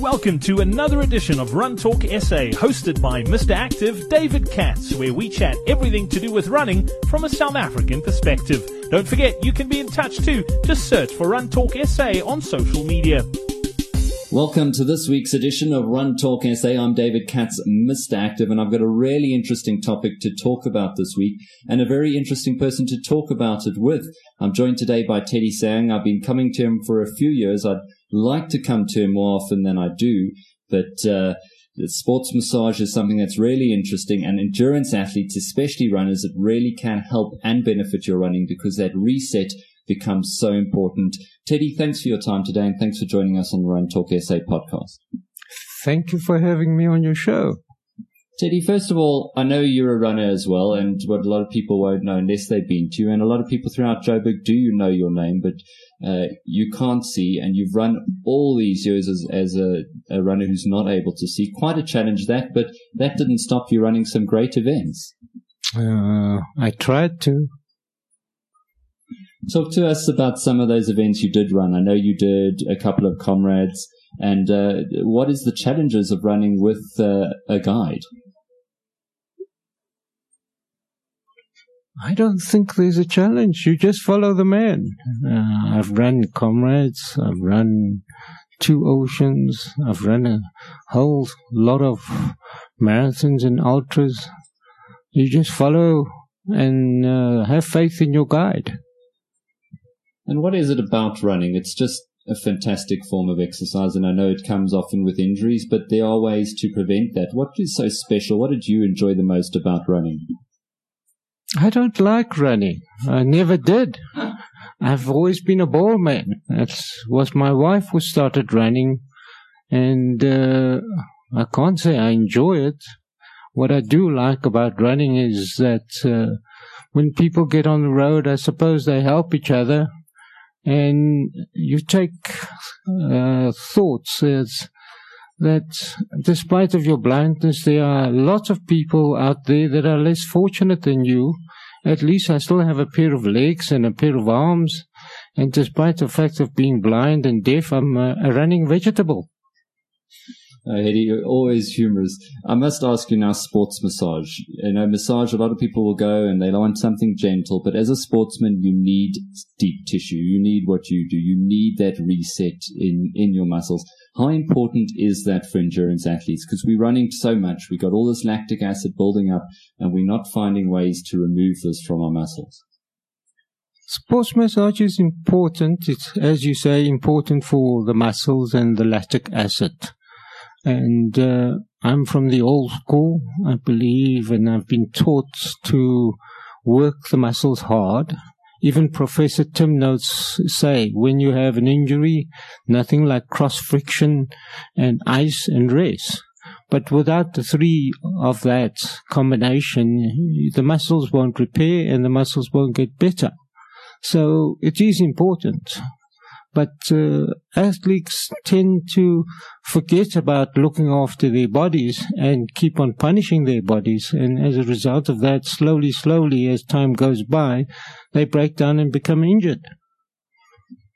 Welcome to another edition of Run Talk SA, hosted by Mr. Active David Katz, where we chat everything to do with running from a South African perspective. Don't forget, you can be in touch too. Just search for Run Talk SA on social media. Welcome to this week's edition of Run Talk SA. I'm David Katz, Mr. Active, and I've got a really interesting topic to talk about this week and a very interesting person to talk about it with. I'm joined today by Teddy Sang. I've been coming to him for a few years. I'd like to come to more often than I do, but uh, sports massage is something that's really interesting, and endurance athletes, especially runners, it really can help and benefit your running because that reset becomes so important. Teddy, thanks for your time today, and thanks for joining us on the Run Talk SA podcast. Thank you for having me on your show. Teddy, first of all, I know you're a runner as well, and what a lot of people won't know unless they've been to you, and a lot of people throughout Joburg do know your name, but uh, you can't see, and you've run all these years as, as a, a, runner who's not able to see. Quite a challenge that, but that didn't stop you running some great events. Uh, I tried to. Talk to us about some of those events you did run. I know you did a couple of comrades, and uh, what is the challenges of running with uh, a guide? I don't think there's a challenge. You just follow the man. Uh, I've run comrades. I've run two oceans. I've run a whole lot of marathons and ultras. You just follow and uh, have faith in your guide. And what is it about running? It's just a fantastic form of exercise, and I know it comes often with injuries, but there are ways to prevent that. What is so special? What did you enjoy the most about running? I don't like running. I never did. I've always been a ball man. That was my wife who started running, and uh, I can't say I enjoy it. What I do like about running is that uh, when people get on the road, I suppose they help each other, and you take uh, thoughts as that despite of your blindness, there are lots of people out there that are less fortunate than you. At least I still have a pair of legs and a pair of arms. And despite the fact of being blind and deaf, I'm a, a running vegetable. Uh, Eddie, you're always humorous. I must ask you now, sports massage. You know, massage, a lot of people will go and they want something gentle, but as a sportsman, you need deep tissue. You need what you do. You need that reset in, in your muscles. How important is that for endurance athletes? Because we're running so much. We've got all this lactic acid building up and we're not finding ways to remove this from our muscles. Sports massage is important. It's, as you say, important for the muscles and the lactic acid. And uh, I'm from the old school, I believe, and I've been taught to work the muscles hard even Professor Tim Noakes say when you have an injury, nothing like cross friction and ice and rest. But without the three of that combination, the muscles won't repair and the muscles won't get better. So it is important. But uh, athletes tend to forget about looking after their bodies and keep on punishing their bodies. And as a result of that, slowly, slowly, as time goes by, they break down and become injured.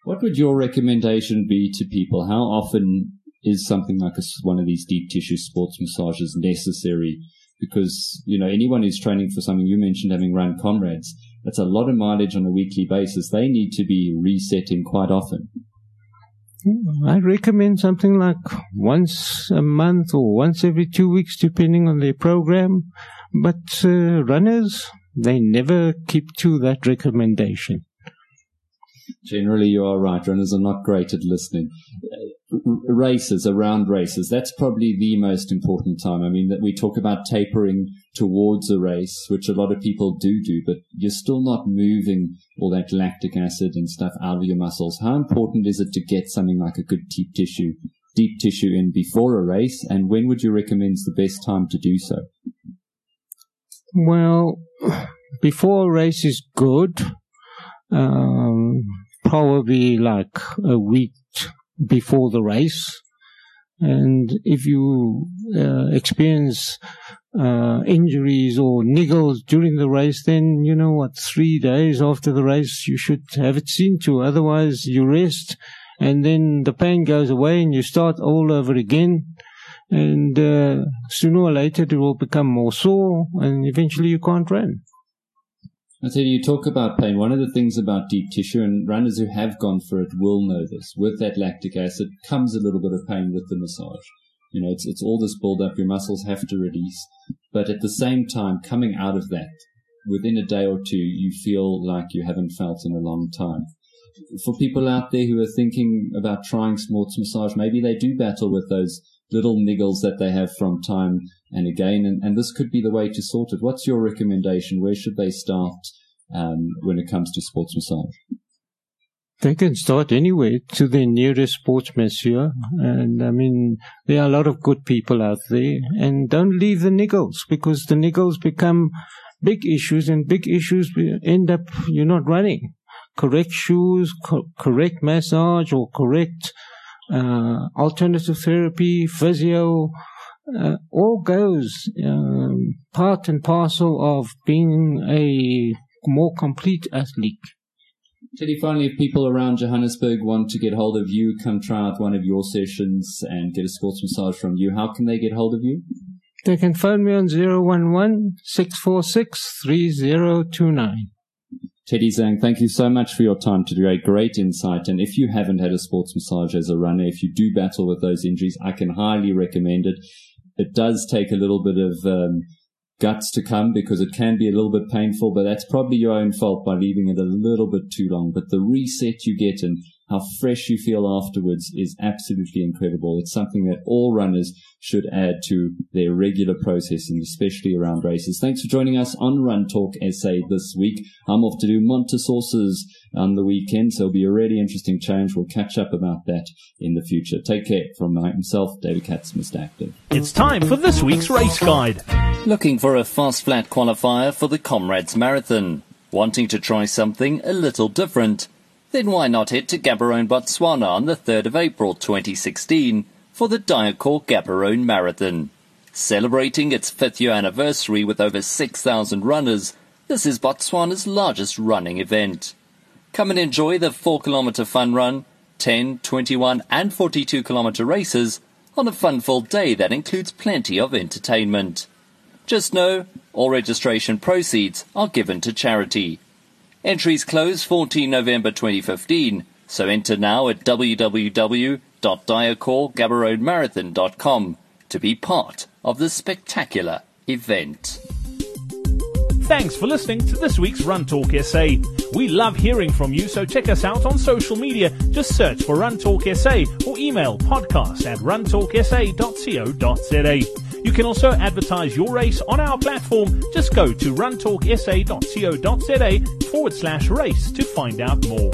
What would your recommendation be to people? How often is something like a, one of these deep tissue sports massages necessary? Because, you know, anyone who's training for something, you mentioned having run comrades, that's a lot of mileage on a weekly basis. They need to be resetting quite often. I recommend something like once a month or once every two weeks, depending on their program. But uh, runners, they never keep to that recommendation. Generally, you are right. Runners are not great at listening races, around races, that's probably the most important time. I mean, that we talk about tapering towards a race, which a lot of people do do, but you're still not moving all that lactic acid and stuff out of your muscles. How important is it to get something like a good deep tissue, deep tissue in before a race? And when would you recommend the best time to do so? Well, before a race is good. Um, probably like a week before the race. And if you uh, experience uh, injuries or niggles during the race, then you know what, three days after the race, you should have it seen to. Otherwise, you rest and then the pain goes away and you start all over again. And uh, sooner or later it will become more sore and eventually you can't run. I you, you talk about pain. One of the things about deep tissue, and runners who have gone for it will know this, with that lactic acid comes a little bit of pain with the massage. You know, it's, it's all this build up, your muscles have to release. But at the same time, coming out of that, within a day or two, you feel like you haven't felt in a long time. For people out there who are thinking about trying sports massage, maybe they do battle with those little niggles that they have from time and again, and, and this could be the way to sort it. What's your recommendation? Where should they start um, when it comes to sports massage? They can start anywhere to their nearest sports masseur. And I mean, there are a lot of good people out there. And don't leave the niggles because the niggles become big issues and big issues end up you're not running. Correct shoes, co- correct massage or correct alternative therapy, physio, uh, all goes um, part and parcel of being a more complete athlete. Teddy, finally, if people around Johannesburg want to get hold of you, come try out one of your sessions and get a sports massage from you, how can they get hold of you? They can phone me on 011 646 3029. Teddy Zhang, thank you so much for your time today. Great insight. And if you haven't had a sports massage as a runner, if you do battle with those injuries, I can highly recommend it. It does take a little bit of um, guts to come because it can be a little bit painful, but that's probably your own fault by leaving it a little bit too long. But the reset you get and how fresh you feel afterwards is absolutely incredible. It's something that all runners should add to their regular processing, especially around races. Thanks for joining us on Run Talk SA this week. I'm off to do Mont-aux-Sources on the weekend, so it'll be a really interesting challenge. We'll catch up about that in the future. Take care from myself, David Katz, Mr. Active. It's time for this week's race guide. Looking for a fast flat qualifier for the Comrades Marathon? Wanting to try something a little different? Then why not head to Gaborone, Botswana on the 3rd of April 2016 for the Diacore Gaborone Marathon. Celebrating its fifth year anniversary with over 6,000 runners, this is Botswana's largest running event. Come and enjoy the 4 kilometer fun run, 10, 21 and 42 kilometer races on a fun-filled day that includes plenty of entertainment. Just know, all registration proceeds are given to charity. Entries close 14 November 2015, so enter now at www.diacoregaboronemarathon.com to be part of the spectacular event. Thanks for listening to this week's Run Talk SA. We love hearing from you, so check us out on social media. Just search for Run Talk SA or email podcast at runtalksa.co.za. You can also advertise your race on our platform. Just go to runtalksa.co.za forward slash race to find out more.